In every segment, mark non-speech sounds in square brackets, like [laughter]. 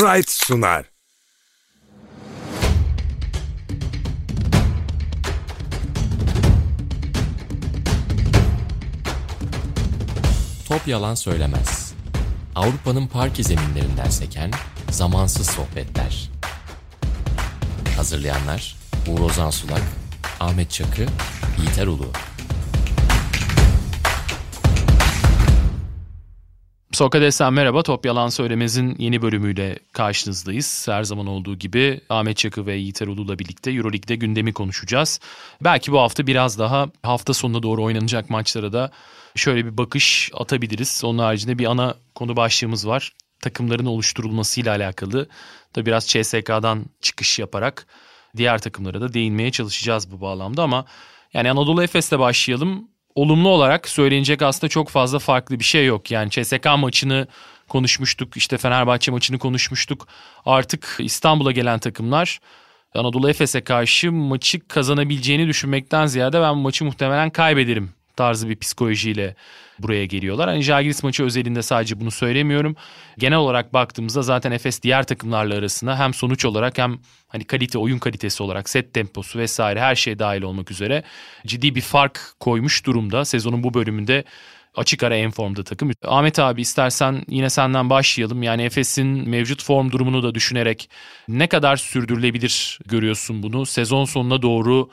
Sprite sunar. Top yalan söylemez. Avrupa'nın parke zeminlerinden seken zamansız sohbetler. Hazırlayanlar Uğur Ozan Sulak, Ahmet Çakı, Yiğiter Ulu. Sokrates'ten merhaba. Top Yalan Söylemez'in yeni bölümüyle karşınızdayız. Her zaman olduğu gibi Ahmet Çakı ve Yiğiter Ulu'la birlikte Euroleague'de gündemi konuşacağız. Belki bu hafta biraz daha hafta sonuna doğru oynanacak maçlara da şöyle bir bakış atabiliriz. Onun haricinde bir ana konu başlığımız var. Takımların oluşturulmasıyla alakalı da biraz CSK'dan çıkış yaparak diğer takımlara da değinmeye çalışacağız bu bağlamda ama yani Anadolu Efes'le başlayalım olumlu olarak söylenecek aslında çok fazla farklı bir şey yok. Yani CSK maçını konuşmuştuk, işte Fenerbahçe maçını konuşmuştuk. Artık İstanbul'a gelen takımlar Anadolu Efes'e karşı maçı kazanabileceğini düşünmekten ziyade ben maçı muhtemelen kaybederim tarzı bir psikolojiyle buraya geliyorlar. Hani Žalgiris maçı özelinde sadece bunu söylemiyorum. Genel olarak baktığımızda zaten Efes diğer takımlarla arasında hem sonuç olarak hem hani kalite, oyun kalitesi olarak set temposu vesaire her şey dahil olmak üzere ciddi bir fark koymuş durumda. Sezonun bu bölümünde açık ara en formda takım. Ahmet abi istersen yine senden başlayalım. Yani Efes'in mevcut form durumunu da düşünerek ne kadar sürdürülebilir görüyorsun bunu? Sezon sonuna doğru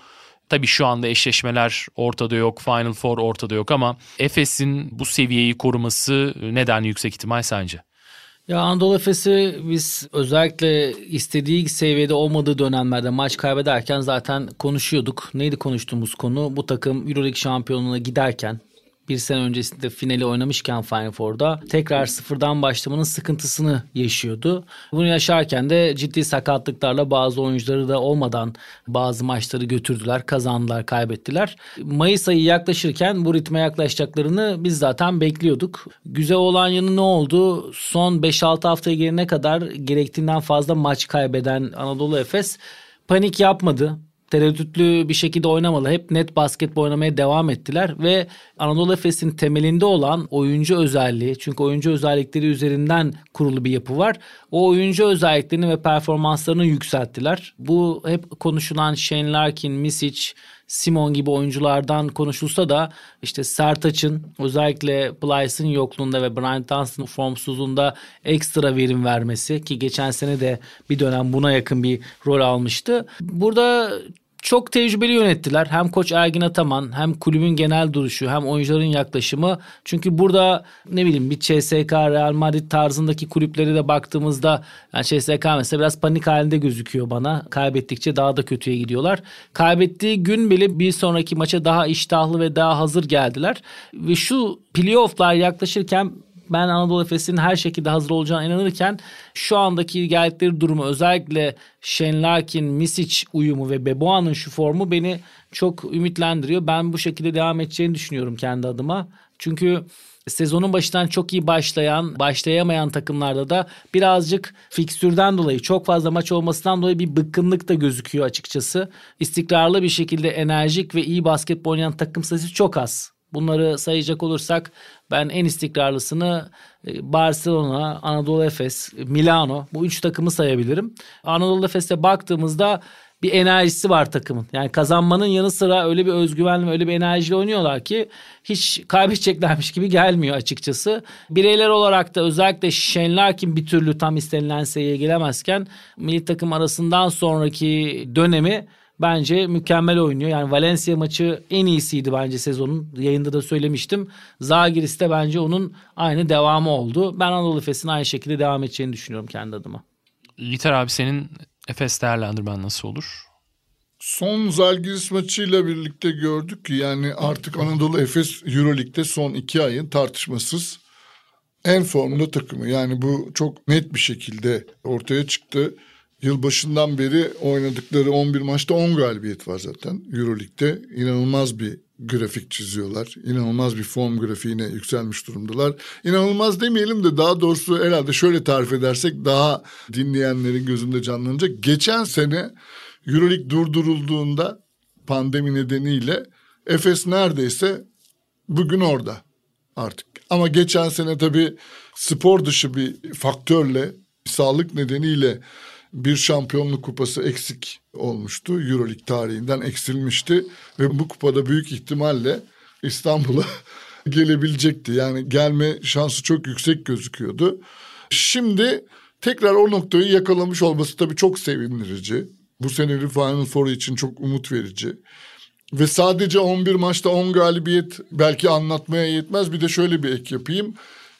Tabii şu anda eşleşmeler ortada yok, Final Four ortada yok ama Efes'in bu seviyeyi koruması neden yüksek ihtimal sence? Ya Anadolu Efes'i biz özellikle istediği seviyede olmadığı dönemlerde maç kaybederken zaten konuşuyorduk. Neydi konuştuğumuz konu? Bu takım Euroleague şampiyonluğuna giderken bir sene öncesinde finali oynamışken Final Four'da tekrar sıfırdan başlamanın sıkıntısını yaşıyordu. Bunu yaşarken de ciddi sakatlıklarla bazı oyuncuları da olmadan bazı maçları götürdüler, kazandılar, kaybettiler. Mayıs ayı yaklaşırken bu ritme yaklaşacaklarını biz zaten bekliyorduk. Güzel olan yanı ne oldu? Son 5-6 haftaya gelene kadar gerektiğinden fazla maç kaybeden Anadolu Efes panik yapmadı tereddütlü bir şekilde oynamalı. Hep net basketbol oynamaya devam ettiler ve Anadolu Efes'in temelinde olan oyuncu özelliği çünkü oyuncu özellikleri üzerinden kurulu bir yapı var. O oyuncu özelliklerini ve performanslarını yükselttiler. Bu hep konuşulan Shane Larkin, Misic, Simon gibi oyunculardan konuşulsa da işte Sertaç'ın özellikle Plyce'ın yokluğunda ve Brian Dunstan'ın formsuzluğunda ekstra verim vermesi ki geçen sene de bir dönem buna yakın bir rol almıştı. Burada çok tecrübeli yönettiler. Hem koç Ergin Ataman hem kulübün genel duruşu hem oyuncuların yaklaşımı. Çünkü burada ne bileyim bir CSK, Real Madrid tarzındaki kulüpleri de baktığımızda yani CSK mesela biraz panik halinde gözüküyor bana. Kaybettikçe daha da kötüye gidiyorlar. Kaybettiği gün bile bir sonraki maça daha iştahlı ve daha hazır geldiler. Ve şu playofflar yaklaşırken ben Anadolu Efes'in her şekilde hazır olacağına inanırken şu andaki geldikleri durumu özellikle Shane Larkin, Misic uyumu ve Beboa'nın şu formu beni çok ümitlendiriyor. Ben bu şekilde devam edeceğini düşünüyorum kendi adıma. Çünkü sezonun başından çok iyi başlayan, başlayamayan takımlarda da birazcık fikstürden dolayı çok fazla maç olmasından dolayı bir bıkkınlık da gözüküyor açıkçası. İstikrarlı bir şekilde enerjik ve iyi basketbol oynayan takım sayısı çok az. Bunları sayacak olursak ben en istikrarlısını e, Barcelona, Anadolu Efes, Milano bu üç takımı sayabilirim. Anadolu Efes'e baktığımızda bir enerjisi var takımın. Yani kazanmanın yanı sıra öyle bir özgüvenli, öyle bir enerjiyle oynuyorlar ki hiç kaybedeceklermiş gibi gelmiyor açıkçası. Bireyler olarak da özellikle Shane Larkin bir türlü tam istenilen seviyeye gelemezken milli takım arasından sonraki dönemi bence mükemmel oynuyor. Yani Valencia maçı en iyisiydi bence sezonun. Yayında da söylemiştim. Zagiris de bence onun aynı devamı oldu. Ben Anadolu Efes'in aynı şekilde devam edeceğini düşünüyorum kendi adıma. Yiğiter abi senin Efes değerlendirmen nasıl olur? Son Zalgiris maçıyla birlikte gördük ki yani artık Anadolu Efes Euroleague'de son iki ayın tartışmasız en formda takımı. Yani bu çok net bir şekilde ortaya çıktı. Yılbaşından beri oynadıkları 11 maçta 10 galibiyet var zaten Euroleague'de. inanılmaz bir grafik çiziyorlar. İnanılmaz bir form grafiğine yükselmiş durumdalar. İnanılmaz demeyelim de daha doğrusu herhalde şöyle tarif edersek daha dinleyenlerin gözünde canlanacak. Geçen sene Euroleague durdurulduğunda pandemi nedeniyle Efes neredeyse bugün orada artık. Ama geçen sene tabii spor dışı bir faktörle sağlık nedeniyle bir şampiyonluk kupası eksik olmuştu. Euroleague tarihinden eksilmişti ve bu kupada büyük ihtimalle İstanbul'a [laughs] gelebilecekti. Yani gelme şansı çok yüksek gözüküyordu. Şimdi tekrar o noktayı yakalamış olması tabii çok sevindirici. Bu senenin Final Four için çok umut verici. Ve sadece 11 maçta 10 galibiyet belki anlatmaya yetmez. Bir de şöyle bir ek yapayım.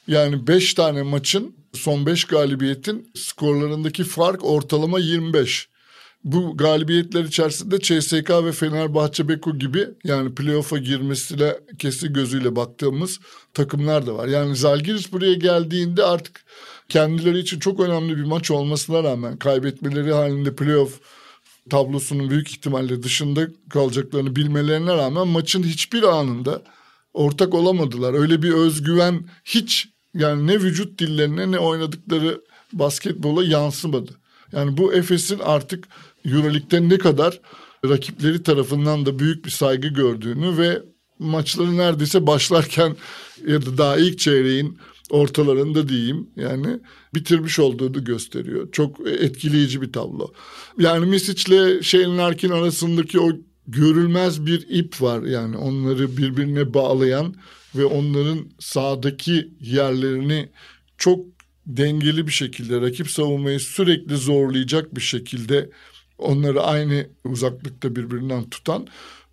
Yani 5 tane maçın son 5 galibiyetin skorlarındaki fark ortalama 25. Bu galibiyetler içerisinde CSK ve Fenerbahçe Beko gibi yani playoff'a girmesiyle kesi gözüyle baktığımız takımlar da var. Yani Zalgiris buraya geldiğinde artık kendileri için çok önemli bir maç olmasına rağmen kaybetmeleri halinde playoff tablosunun büyük ihtimalle dışında kalacaklarını bilmelerine rağmen maçın hiçbir anında ortak olamadılar. Öyle bir özgüven hiç yani ne vücut dillerine ne oynadıkları basketbola yansımadı. Yani bu Efes'in artık Euroleague'de ne kadar rakipleri tarafından da büyük bir saygı gördüğünü ve maçları neredeyse başlarken ya da daha ilk çeyreğin ortalarında diyeyim yani bitirmiş olduğunu gösteriyor. Çok etkileyici bir tablo. Yani Misic ile Shane Larkin arasındaki o görülmez bir ip var yani onları birbirine bağlayan ve onların sahadaki yerlerini çok dengeli bir şekilde rakip savunmayı sürekli zorlayacak bir şekilde onları aynı uzaklıkta birbirinden tutan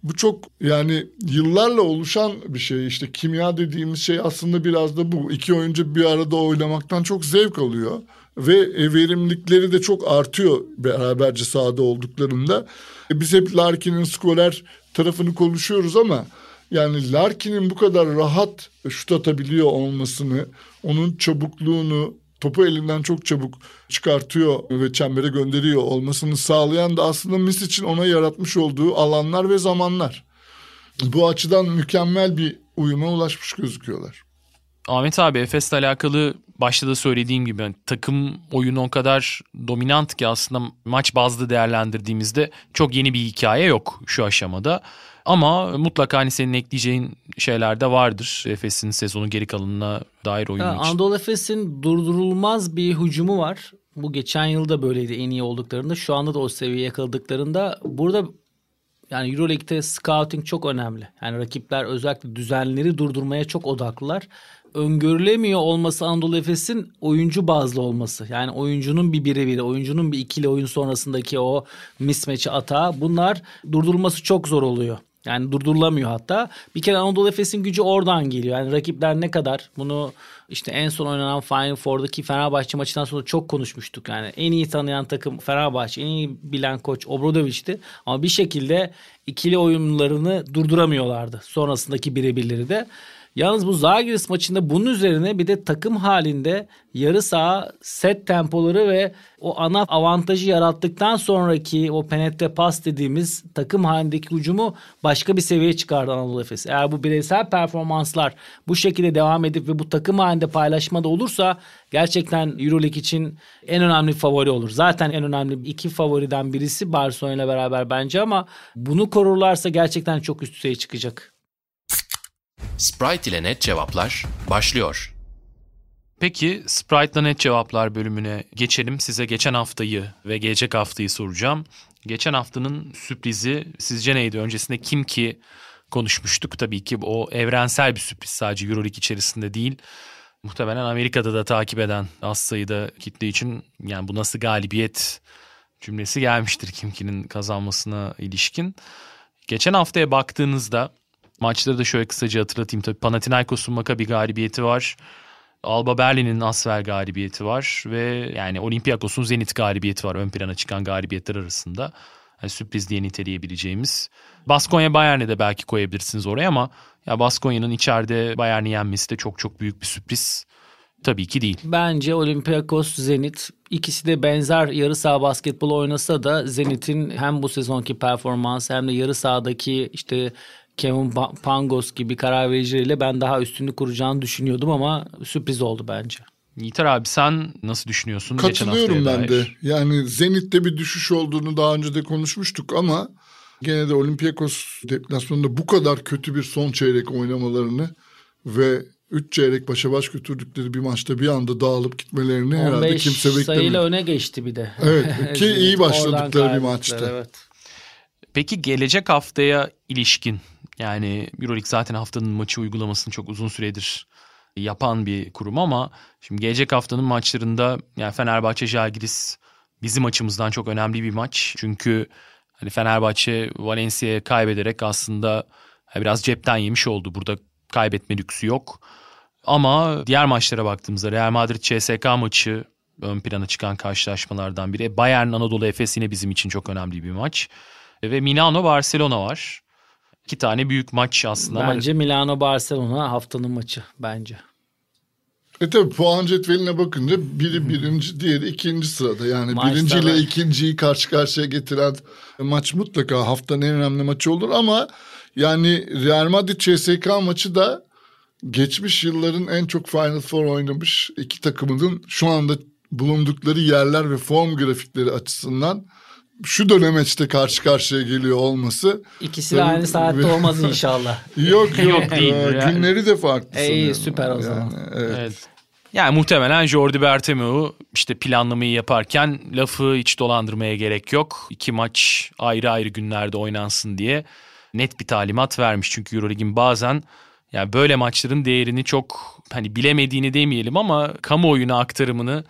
bu çok yani yıllarla oluşan bir şey işte kimya dediğimiz şey aslında biraz da bu. iki oyuncu bir arada oynamaktan çok zevk alıyor ve e, verimlilikleri de çok artıyor beraberce sahada olduklarında. E, biz hep Larkin'in skorer tarafını konuşuyoruz ama yani Larkin'in bu kadar rahat şut atabiliyor olmasını, onun çabukluğunu, topu elinden çok çabuk çıkartıyor ve çembere gönderiyor olmasını sağlayan da aslında Mis için ona yaratmış olduğu alanlar ve zamanlar. Bu açıdan mükemmel bir uyuma ulaşmış gözüküyorlar. Ahmet abi Efes'le alakalı başta da söylediğim gibi yani takım oyunu o kadar dominant ki aslında maç bazlı değerlendirdiğimizde çok yeni bir hikaye yok şu aşamada. Ama mutlaka hani senin ekleyeceğin şeyler de vardır. Efes'in sezonun geri kalanına dair oyunu için. Anadolu Efes'in durdurulmaz bir hücumu var. Bu geçen yılda böyleydi en iyi olduklarında. Şu anda da o seviyeye yakaladıklarında. Burada yani Euroleague'de scouting çok önemli. Yani rakipler özellikle düzenleri durdurmaya çok odaklılar. Öngörülemiyor olması Anadolu Efes'in oyuncu bazlı olması. Yani oyuncunun bir birebiri, oyuncunun bir ikili oyun sonrasındaki o mismatch'i atağı bunlar durdurulması çok zor oluyor. Yani durdurulamıyor hatta. Bir kere Anadolu Efes'in gücü oradan geliyor. Yani rakipler ne kadar bunu işte en son oynanan Final Four'daki Fenerbahçe maçından sonra çok konuşmuştuk. Yani en iyi tanıyan takım Fenerbahçe, en iyi bilen koç Obradovic'ti. Ama bir şekilde ikili oyunlarını durduramıyorlardı. Sonrasındaki birebirleri de. Yalnız bu Zagreus maçında bunun üzerine bir de takım halinde yarı saha set tempoları ve o ana avantajı yarattıktan sonraki o penetre pas dediğimiz takım halindeki hücumu başka bir seviyeye çıkardı Anadolu Efes. Eğer bu bireysel performanslar bu şekilde devam edip ve bu takım halinde paylaşmada olursa gerçekten Euroleague için en önemli favori olur. Zaten en önemli iki favoriden birisi Barcelona ile beraber bence ama bunu korurlarsa gerçekten çok üst düzeye çıkacak. Sprite ile net cevaplar başlıyor. Peki Sprite'la net cevaplar bölümüne geçelim. Size geçen haftayı ve gelecek haftayı soracağım. Geçen haftanın sürprizi sizce neydi? Öncesinde kim ki konuşmuştuk tabii ki o evrensel bir sürpriz sadece Euroleague içerisinde değil. Muhtemelen Amerika'da da takip eden az sayıda kitle için yani bu nasıl galibiyet cümlesi gelmiştir Kimki'nin kazanmasına ilişkin. Geçen haftaya baktığınızda Maçları da şöyle kısaca hatırlatayım. Tabii Panathinaikos'un Maccabi galibiyeti var. Alba Berlin'in Asfer galibiyeti var ve yani Olympiakos'un Zenit galibiyeti var ön plana çıkan galibiyetler arasında. Yani sürpriz diye niteleyebileceğimiz. Baskonya Bayern'e de belki koyabilirsiniz oraya ama ya Baskonya'nın içeride Bayern'i yenmesi de çok çok büyük bir sürpriz. Tabii ki değil. Bence Olympiakos, Zenit ikisi de benzer yarı saha basketbol oynasa da Zenit'in hem bu sezonki performans hem de yarı sahadaki işte Kevin Pangos gibi karar vericileriyle ben daha üstünlük kuracağını düşünüyordum ama sürpriz oldu bence. Yiğiter abi sen nasıl düşünüyorsun? Katılıyorum ben de. Yani Zenit'te bir düşüş olduğunu daha önce de konuşmuştuk ama gene de Olympiakos deplasmanında bu kadar kötü bir son çeyrek oynamalarını ve üç çeyrek başa baş götürdükleri bir maçta bir anda dağılıp gitmelerini herhalde 15 kimse sayıyla beklemiyor. öne geçti bir de. Evet ki [laughs] iyi başladıkları bir maçta. Evet. Peki gelecek haftaya ilişkin yani Euroleague zaten haftanın maçı uygulamasını çok uzun süredir yapan bir kurum ama şimdi gelecek haftanın maçlarında yani Fenerbahçe Jalgiris bizim açımızdan çok önemli bir maç. Çünkü hani Fenerbahçe Valencia'ya kaybederek aslında biraz cepten yemiş oldu. Burada kaybetme lüksü yok. Ama diğer maçlara baktığımızda Real Madrid CSK maçı ön plana çıkan karşılaşmalardan biri. Bayern Anadolu Efes yine bizim için çok önemli bir maç. Ve Milano Barcelona var. İki tane büyük maç aslında. Bence Milano Barcelona haftanın maçı bence. E tabi puan cetveline bakınca biri birinci, diğeri ikinci sırada. Yani Maçta birinciyle da- ikinciyi karşı karşıya getiren maç mutlaka haftanın en önemli maçı olur ama yani Real Madrid CSK maçı da geçmiş yılların en çok Final Four oynamış iki takımının şu anda bulundukları yerler ve form grafikleri açısından şu dönemeçte karşı karşıya geliyor olması İkisi de aynı saatte olmaz [laughs] inşallah. yok yok, Ee, yani. günleri de farklı. İyi, sanıyorum. süper o zaman. evet. Evet. Yani muhtemelen Jordi Bertomeu işte planlamayı yaparken lafı hiç dolandırmaya gerek yok. İki maç ayrı ayrı günlerde oynansın diye net bir talimat vermiş. Çünkü Euroleague'in bazen yani böyle maçların değerini çok hani bilemediğini demeyelim ama kamuoyuna aktarımını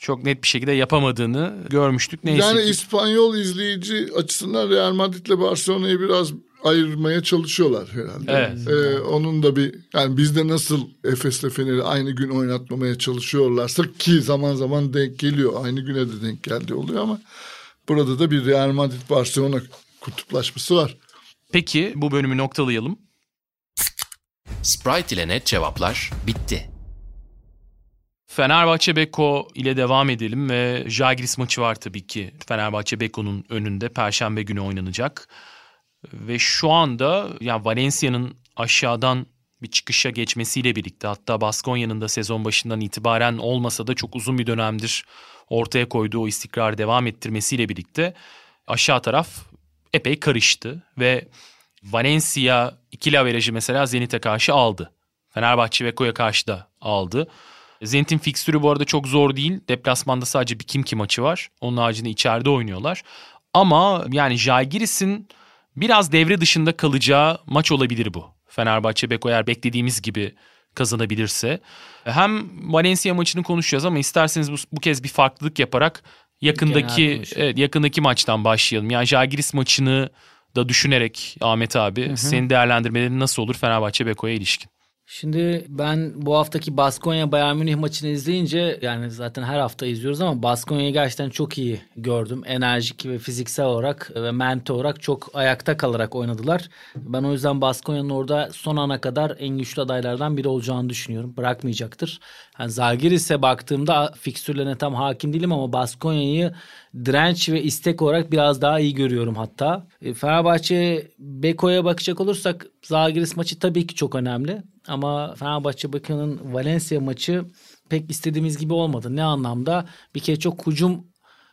çok net bir şekilde yapamadığını görmüştük. Neyse Yani ki- İspanyol izleyici açısından Real Madrid ile Barcelona'yı biraz ayırmaya çalışıyorlar herhalde. Evet. Ee, onun da bir yani bizde nasıl Efes'le Fener'i aynı gün oynatmamaya çalışıyorlarsa ki zaman zaman denk geliyor. Aynı güne de denk geldi oluyor ama burada da bir Real Madrid Barcelona kutuplaşması var. Peki bu bölümü noktalayalım. Sprite ile net cevaplar bitti. Fenerbahçe Beko ile devam edelim ve Žalgiris maçı var tabii ki. Fenerbahçe Beko'nun önünde Perşembe günü oynanacak. Ve şu anda yani Valencia'nın aşağıdan bir çıkışa geçmesiyle birlikte hatta Baskonya'nın da sezon başından itibaren olmasa da çok uzun bir dönemdir ortaya koyduğu o istikrarı devam ettirmesiyle birlikte aşağı taraf epey karıştı ve Valencia ikili averajı mesela Zenit'e karşı aldı. Fenerbahçe Beko'ya karşı da aldı. Zenit'in fikstürü bu arada çok zor değil. Deplasmanda sadece bir Kimki maçı var. Onun haricinde içeride oynuyorlar. Ama yani Jalgiris'in biraz devre dışında kalacağı maç olabilir bu. Fenerbahçe Beko eğer beklediğimiz gibi kazanabilirse. Hem Valencia maçını konuşacağız ama isterseniz bu, bu kez bir farklılık yaparak yakındaki evet, yakındaki maçtan başlayalım. Yani Jalgiris maçını da düşünerek Ahmet abi senin değerlendirmelerin nasıl olur Fenerbahçe Beko'ya ilişkin? Şimdi ben bu haftaki Baskonya Bayern Münih maçını izleyince yani zaten her hafta izliyoruz ama Baskonya'yı gerçekten çok iyi gördüm. Enerjik ve fiziksel olarak ve mental olarak çok ayakta kalarak oynadılar. Ben o yüzden Baskonya'nın orada son ana kadar en güçlü adaylardan biri olacağını düşünüyorum. Bırakmayacaktır. Yani Zalgiris'e baktığımda fikstürlerine tam hakim değilim ama Baskonya'yı direnç ve istek olarak biraz daha iyi görüyorum hatta. E, Fenerbahçe Beko'ya bakacak olursak Zalgiris maçı tabii ki çok önemli. Ama Fenerbahçe Beko'nun Valencia maçı pek istediğimiz gibi olmadı. Ne anlamda? Bir kere çok hücum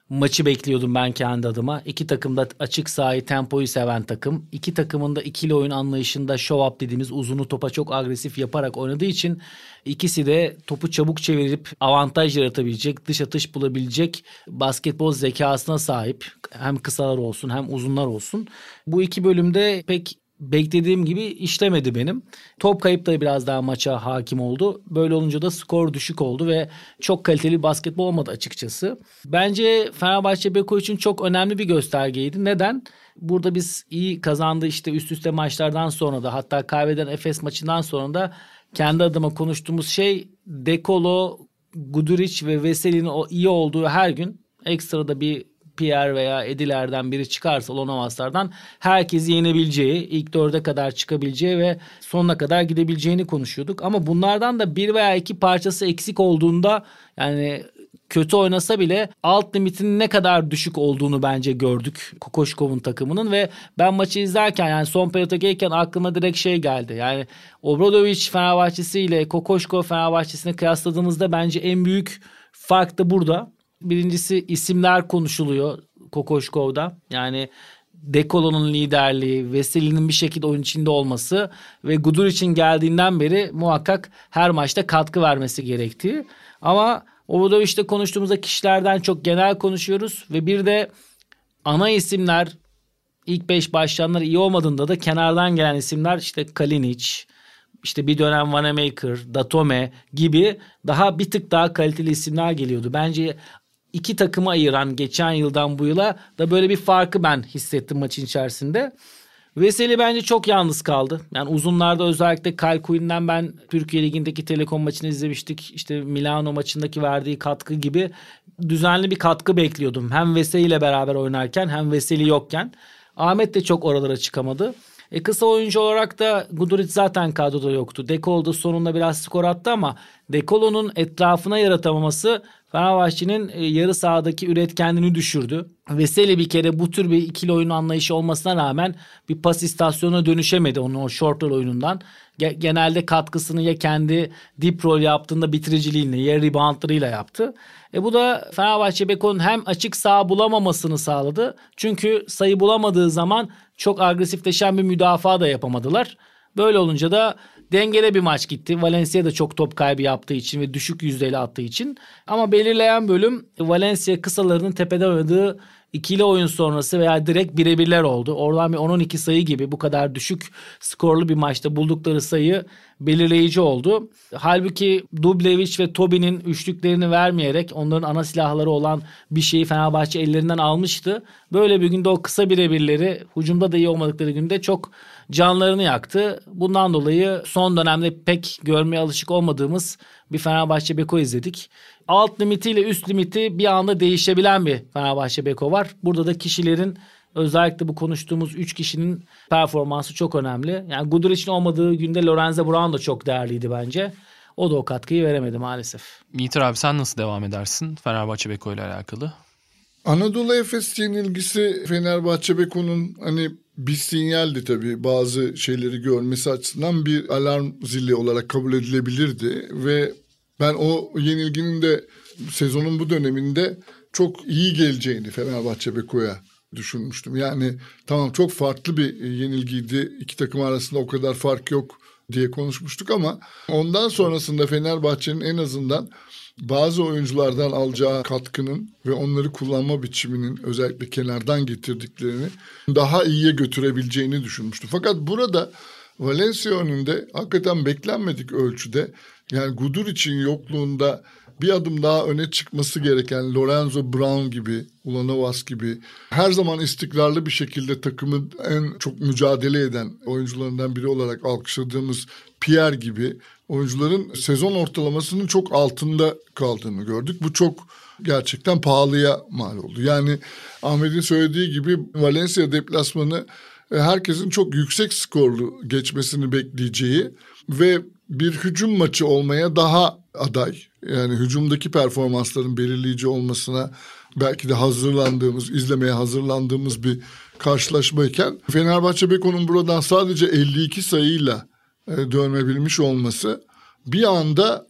maçı bekliyordum ben kendi adıma. İki takım da açık sahayı, tempoyu seven takım. İki takımın da ikili oyun anlayışında show up dediğimiz uzunu topa çok agresif yaparak oynadığı için ikisi de topu çabuk çevirip avantaj yaratabilecek, dış atış bulabilecek basketbol zekasına sahip. Hem kısalar olsun hem uzunlar olsun. Bu iki bölümde pek beklediğim gibi işlemedi benim. Top kayıpları biraz daha maça hakim oldu. Böyle olunca da skor düşük oldu ve çok kaliteli basketbol olmadı açıkçası. Bence Fenerbahçe Beko için çok önemli bir göstergeydi. Neden? Burada biz iyi kazandı işte üst üste maçlardan sonra da hatta kaybeden Efes maçından sonra da kendi adıma konuştuğumuz şey Dekolo, Guduric ve Veseli'nin iyi olduğu her gün ekstrada bir Pierre veya Ediler'den biri çıkarsa Lonovaslardan herkesi yenebileceği, ilk dörde kadar çıkabileceği ve sonuna kadar gidebileceğini konuşuyorduk. Ama bunlardan da bir veya iki parçası eksik olduğunda yani kötü oynasa bile alt limitinin ne kadar düşük olduğunu bence gördük Kokoşkov'un takımının ve ben maçı izlerken yani son periyoda gelirken aklıma direkt şey geldi. Yani Obradovic Fenerbahçesi ile Kokoşkov Fenerbahçesini kıyasladığımızda bence en büyük fark da burada. Birincisi isimler konuşuluyor Kokoşkov'da. Yani Dekolo'nun liderliği, Veseli'nin bir şekilde oyun içinde olması ve Gudur için geldiğinden beri muhakkak her maçta katkı vermesi gerektiği. Ama orada işte konuştuğumuzda kişilerden çok genel konuşuyoruz ve bir de ana isimler ilk beş başlayanlar iyi olmadığında da kenardan gelen isimler işte Kalinic, işte bir dönem Vanamaker, Datome gibi daha bir tık daha kaliteli isimler geliyordu. Bence iki takımı ayıran geçen yıldan bu yıla da böyle bir farkı ben hissettim maçın içerisinde. Veseli bence çok yalnız kaldı. Yani uzunlarda özellikle Kalkuyun'dan ben Türkiye Ligi'ndeki Telekom maçını izlemiştik. İşte Milano maçındaki verdiği katkı gibi düzenli bir katkı bekliyordum. Hem Veseli ile beraber oynarken hem Veseli yokken. Ahmet de çok oralara çıkamadı. E kısa oyuncu olarak da Guduric zaten kadroda yoktu. Dekolo da sonunda biraz skor attı ama Dekolo'nun etrafına yaratamaması Fenerbahçe'nin e, yarı sahadaki üretkenliğini düşürdü. Veseli bir kere bu tür bir ikili oyun anlayışı olmasına rağmen bir pas istasyonuna dönüşemedi onun o short roll oyunundan. Genelde katkısını ya kendi deep roll yaptığında bitiriciliğiyle ya reboundlarıyla yaptı. E bu da Fenerbahçe Beko'nun hem açık sağ bulamamasını sağladı. Çünkü sayı bulamadığı zaman çok agresifleşen bir müdafaa da yapamadılar. Böyle olunca da dengeli bir maç gitti. Valencia da çok top kaybı yaptığı için ve düşük yüzdeyle attığı için. Ama belirleyen bölüm Valencia kısalarının tepede oynadığı ikili oyun sonrası veya direkt birebirler oldu. Oradan bir 10-12 sayı gibi bu kadar düşük skorlu bir maçta buldukları sayı belirleyici oldu. Halbuki Dublevic ve Tobi'nin üçlüklerini vermeyerek onların ana silahları olan bir şeyi Fenerbahçe ellerinden almıştı. Böyle bir günde o kısa birebirleri hücumda da iyi olmadıkları günde çok canlarını yaktı. Bundan dolayı son dönemde pek görmeye alışık olmadığımız bir Fenerbahçe Beko izledik. Alt limitiyle üst limiti bir anda değişebilen bir Fenerbahçe Beko var. Burada da kişilerin özellikle bu konuştuğumuz 3 kişinin performansı çok önemli. Yani Guduric'in olmadığı günde Lorenzo Brown da çok değerliydi bence. O da o katkıyı veremedi maalesef. Yiğiter abi sen nasıl devam edersin Fenerbahçe Beko ile alakalı? Anadolu Efes yenilgisi Fenerbahçe Beko'nun hani bir sinyaldi tabii bazı şeyleri görmesi açısından bir alarm zili olarak kabul edilebilirdi ve ben o yenilginin de sezonun bu döneminde çok iyi geleceğini Fenerbahçe Beko'ya düşünmüştüm. Yani tamam çok farklı bir yenilgiydi. İki takım arasında o kadar fark yok diye konuşmuştuk ama ondan sonrasında Fenerbahçe'nin en azından bazı oyunculardan alacağı katkının ve onları kullanma biçiminin özellikle kenardan getirdiklerini daha iyiye götürebileceğini düşünmüştüm. Fakat burada Valencia önünde hakikaten beklenmedik ölçüde yani Gudur için yokluğunda bir adım daha öne çıkması gereken Lorenzo Brown gibi, Ulanovas gibi her zaman istikrarlı bir şekilde takımın en çok mücadele eden oyuncularından biri olarak alkışladığımız Pierre gibi oyuncuların sezon ortalamasının çok altında kaldığını gördük. Bu çok gerçekten pahalıya mal oldu. Yani Ahmet'in söylediği gibi Valencia deplasmanı e, herkesin çok yüksek skorlu geçmesini bekleyeceği ve bir hücum maçı olmaya daha aday. Yani hücumdaki performansların belirleyici olmasına belki de hazırlandığımız, izlemeye hazırlandığımız bir karşılaşmayken Fenerbahçe Beko'nun buradan sadece 52 sayıyla e, dönmebilmiş olması bir anda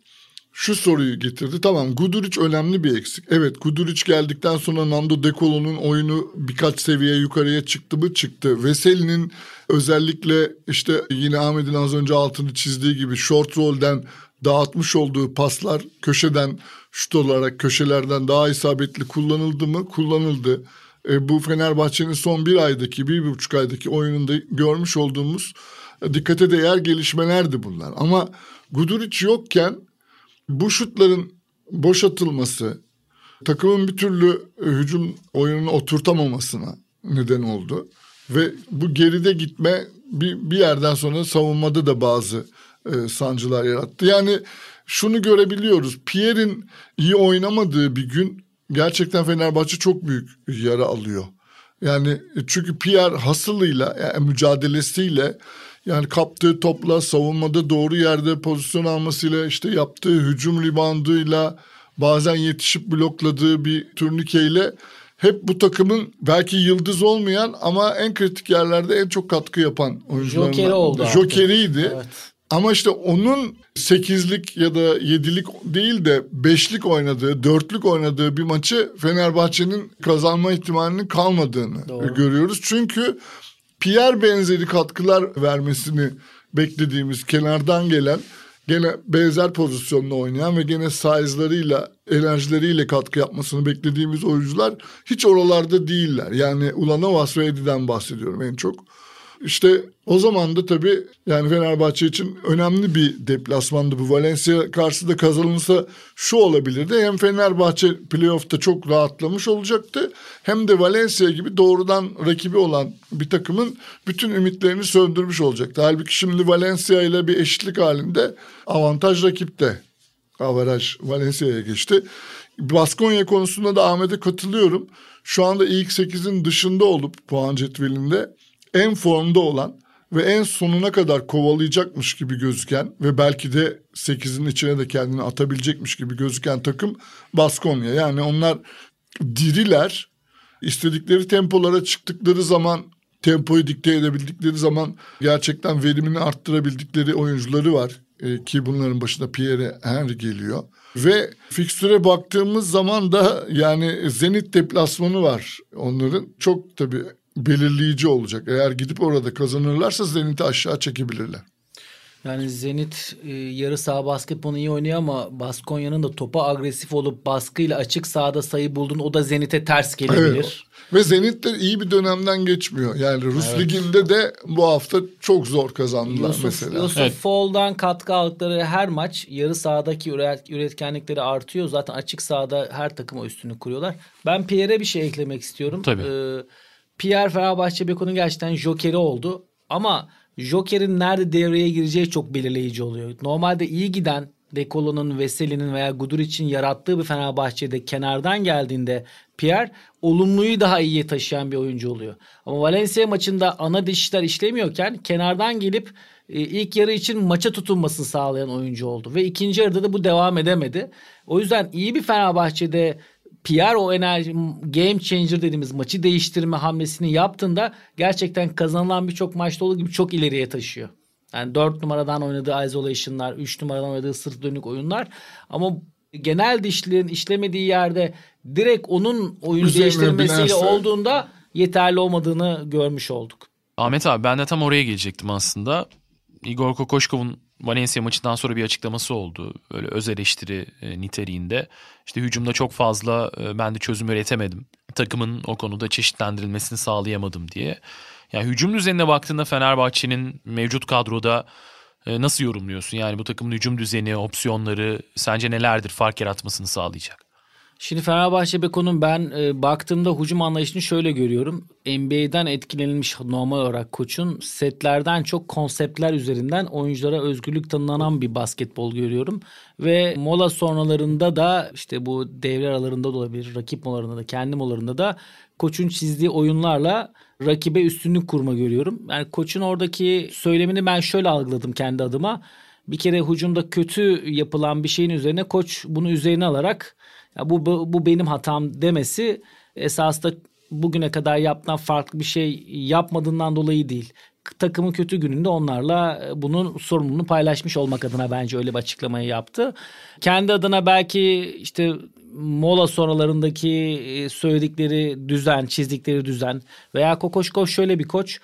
şu soruyu getirdi. Tamam Guduric önemli bir eksik. Evet Guduric geldikten sonra Nando De Colo'nun oyunu birkaç seviye yukarıya çıktı mı çıktı. Veseli'nin özellikle işte yine Ahmet'in az önce altını çizdiği gibi short roll'den dağıtmış olduğu paslar köşeden şut olarak köşelerden daha isabetli kullanıldı mı? Kullanıldı. E, bu Fenerbahçe'nin son bir aydaki, bir buçuk aydaki oyununda görmüş olduğumuz dikkate değer gelişmelerdi bunlar. Ama Guduric yokken bu şutların boş atılması takımın bir türlü e, hücum oyununu oturtamamasına neden oldu. Ve bu geride gitme bir, bir yerden sonra savunmada da bazı e, sancılar yarattı. Yani şunu görebiliyoruz. Pierre'in iyi oynamadığı bir gün gerçekten Fenerbahçe çok büyük yara alıyor. Yani e, çünkü Pierre hasılıyla yani mücadelesiyle yani kaptığı topla savunmada doğru yerde pozisyon almasıyla işte yaptığı hücum ribandıyla bazen yetişip blokladığı bir turnikeyle hep bu takımın belki yıldız olmayan ama en kritik yerlerde en çok katkı yapan oyuncularından. Jokeri oldu. Jokeriydi. Evet. Ama işte onun 8'lik ya da 7'lik değil de 5'lik oynadığı, 4'lük oynadığı bir maçı Fenerbahçe'nin kazanma ihtimalinin kalmadığını Doğru. görüyoruz. Çünkü Pierre benzeri katkılar vermesini beklediğimiz kenardan gelen gene benzer pozisyonda oynayan ve gene size'larıyla enerjileriyle katkı yapmasını beklediğimiz oyuncular hiç oralarda değiller. Yani Ulanovas ve Edi'den bahsediyorum en çok. İşte o zaman da tabii yani Fenerbahçe için önemli bir deplasmandı bu. Valencia karşısında kazanılsa şu olabilirdi. Hem Fenerbahçe playoff'ta çok rahatlamış olacaktı. Hem de Valencia gibi doğrudan rakibi olan bir takımın bütün ümitlerini söndürmüş olacaktı. Halbuki şimdi Valencia ile bir eşitlik halinde avantaj rakipte. Avaraj Valencia'ya geçti. Baskonya konusunda da Ahmet'e katılıyorum. Şu anda ilk 8'in dışında olup puan cetvelinde en formda olan ve en sonuna kadar kovalayacakmış gibi gözüken ve belki de 8'in içine de kendini atabilecekmiş gibi gözüken takım Baskonya. Yani onlar diriler. İstedikleri tempolara çıktıkları zaman tempoyu dikte edebildikleri zaman gerçekten verimini arttırabildikleri oyuncuları var. Ee, ki bunların başında Pierre Henry geliyor. Ve fikstüre baktığımız zaman da yani Zenit deplasmanı var onların. Çok tabii belirleyici olacak. Eğer gidip orada kazanırlarsa Zenit'i aşağı çekebilirler. Yani Zenit e, yarı saha basketbolunu iyi oynuyor ama Baskonya'nın da topa agresif olup baskıyla açık sahada sayı bulduğun o da Zenit'e ters gelebilir. Evet. Ve Zenit de iyi bir dönemden geçmiyor. Yani Rus liginde de bu hafta çok zor kazandılar Yusuf, mesela. Yusuf Evet. Fall'dan katkı aldıkları her maç yarı sahadaki üret- üretkenlikleri artıyor. Zaten açık sahada her takıma üstünlük kuruyorlar. Ben Pierre'e bir şey eklemek istiyorum. Tabii. Ee, Pierre Fenerbahçe Beko'nun gerçekten jokeri oldu. Ama jokerin nerede devreye gireceği çok belirleyici oluyor. Normalde iyi giden Dekolo'nun, Veseli'nin veya Guduric'in yarattığı bir Fenerbahçe'de kenardan geldiğinde Pierre olumluyu daha iyiye taşıyan bir oyuncu oluyor. Ama Valencia maçında ana dişler işlemiyorken kenardan gelip e, ilk yarı için maça tutunmasını sağlayan oyuncu oldu. Ve ikinci yarıda da bu devam edemedi. O yüzden iyi bir Fenerbahçe'de Pierre o enerji game changer dediğimiz maçı değiştirme hamlesini yaptığında gerçekten kazanılan birçok maçta olduğu gibi çok ileriye taşıyor. Yani 4 numaradan oynadığı isolation'lar, 3 numaradan oynadığı sırt dönük oyunlar ama genel dişlerin işlemediği yerde direkt onun oyunu Üzerine değiştirmesiyle binerse- olduğunda yeterli olmadığını görmüş olduk. Ahmet abi ben de tam oraya gelecektim aslında. Igor Kokoşkov'un Valencia maçından sonra bir açıklaması oldu. Böyle öz eleştiri e, niteliğinde. İşte hücumda çok fazla e, ben de çözüm üretemedim. Takımın o konuda çeşitlendirilmesini sağlayamadım diye. Yani hücum düzenine baktığında Fenerbahçe'nin mevcut kadroda e, nasıl yorumluyorsun? Yani bu takımın hücum düzeni, opsiyonları sence nelerdir fark yaratmasını sağlayacak? Şimdi Fenerbahçe Beko'nun ben e, baktığımda hücum anlayışını şöyle görüyorum. NBA'den etkilenilmiş normal olarak koçun setlerden çok konseptler üzerinden oyunculara özgürlük tanınan bir basketbol görüyorum. Ve mola sonralarında da işte bu devre aralarında da olabilir, rakip molalarında da, kendi molalarında da koçun çizdiği oyunlarla rakibe üstünlük kurma görüyorum. Yani koçun oradaki söylemini ben şöyle algıladım kendi adıma. Bir kere hücumda kötü yapılan bir şeyin üzerine koç bunu üzerine alarak ya bu, bu bu benim hatam demesi esasında bugüne kadar yaptığı farklı bir şey yapmadığından dolayı değil. Takımın kötü gününde onlarla e, bunun sorumluluğunu paylaşmış olmak adına bence öyle bir açıklamayı yaptı. Kendi adına belki işte mola sonralarındaki e, söyledikleri düzen, çizdikleri düzen veya Kokoşkov şöyle bir koç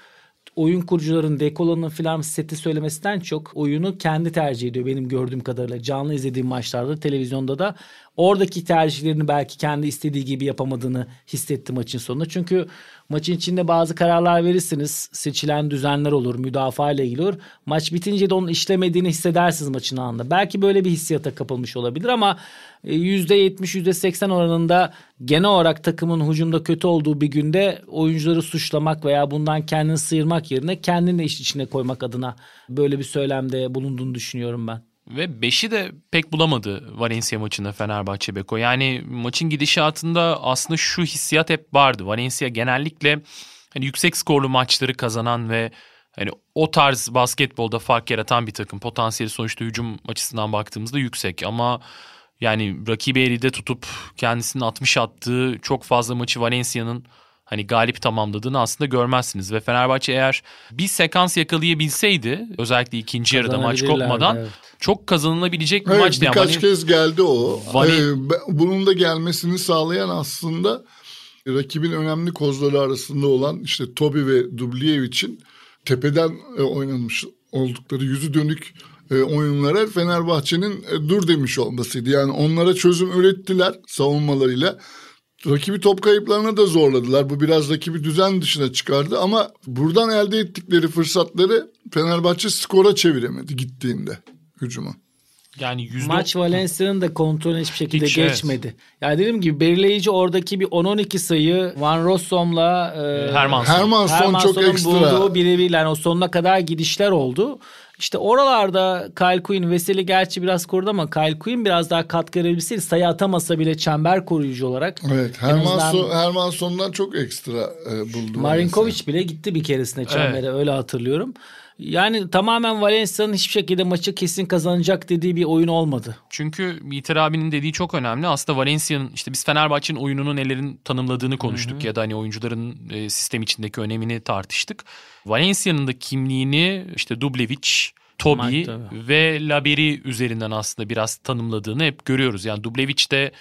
oyun kurucuların Dekola'nın filan seti söylemesinden çok oyunu kendi tercih ediyor benim gördüğüm kadarıyla. Canlı izlediğim maçlarda televizyonda da oradaki tercihlerini belki kendi istediği gibi yapamadığını hissetti maçın sonunda. Çünkü maçın içinde bazı kararlar verirsiniz. Seçilen düzenler olur, müdafaa ile ilgili olur. Maç bitince de onun işlemediğini hissedersiniz maçın anında. Belki böyle bir hissiyata kapılmış olabilir ama e, %70, %80 oranında genel olarak takımın hücumda kötü olduğu bir günde oyuncuları suçlamak veya bundan kendini sıyırmak yerine kendini de iş içine koymak adına böyle bir söylemde bulunduğunu düşünüyorum ben. Ve 5'i de pek bulamadı Valencia maçında Fenerbahçe Beko. Yani maçın gidişatında aslında şu hissiyat hep vardı. Valencia genellikle hani yüksek skorlu maçları kazanan ve hani o tarz basketbolda fark yaratan bir takım. Potansiyeli sonuçta hücum açısından baktığımızda yüksek ama yani rakibi elinde tutup kendisinin 60 attığı çok fazla maçı Valencia'nın hani galip tamamladığını aslında görmezsiniz. Ve Fenerbahçe eğer bir sekans yakalayabilseydi özellikle ikinci yarıda maç kopmadan evet. çok kazanılabilecek bir Evet, maçtı. Yani birkaç Vani- kez geldi o. Vani- Ee, bunun da gelmesini sağlayan aslında rakibin önemli kozları arasında olan işte Tobi ve Dubliyevic'in tepeden e, oynanmış oldukları yüzü dönük e, oyunlara Fenerbahçe'nin e, dur demiş olmasıydı. Yani onlara çözüm ürettiler savunmalarıyla. Rakibi top kayıplarına da zorladılar. Bu biraz rakibi düzen dışına çıkardı ama buradan elde ettikleri fırsatları Fenerbahçe skora çeviremedi gittiğinde hücuma. yani yüzde Maç Valencia'nın da kontrolüne hiçbir şekilde Hiç, evet. geçmedi. Yani dediğim gibi belirleyici oradaki bir 10-12 sayı Van Rossum'la e, Hermanson. Hermanson çok Hermansson'un ekstra. bulduğu birebir yani o sonuna kadar gidişler oldu. İşte oralarda Kyle Quinn, Veseli gerçi biraz korudu ama Kyle Quinn biraz daha katkı verebilseydi sayı atamasa bile çember koruyucu olarak. Evet, Hermanson, Hermanson'dan çok ekstra e, buldu. Marinkovic bile gitti bir keresinde çembere öyle hatırlıyorum. Yani tamamen Valencia'nın hiçbir şekilde maçı kesin kazanacak dediği bir oyun olmadı. Çünkü Yiğiter abinin dediği çok önemli. Aslında Valencia'nın işte biz Fenerbahçe'nin oyununu nelerin tanımladığını konuştuk ya da hani oyuncuların e, sistem içindeki önemini tartıştık. Valencia'nın da kimliğini işte Dublevic, Tobi ve Laberi üzerinden aslında biraz tanımladığını hep görüyoruz. Yani Dublevic de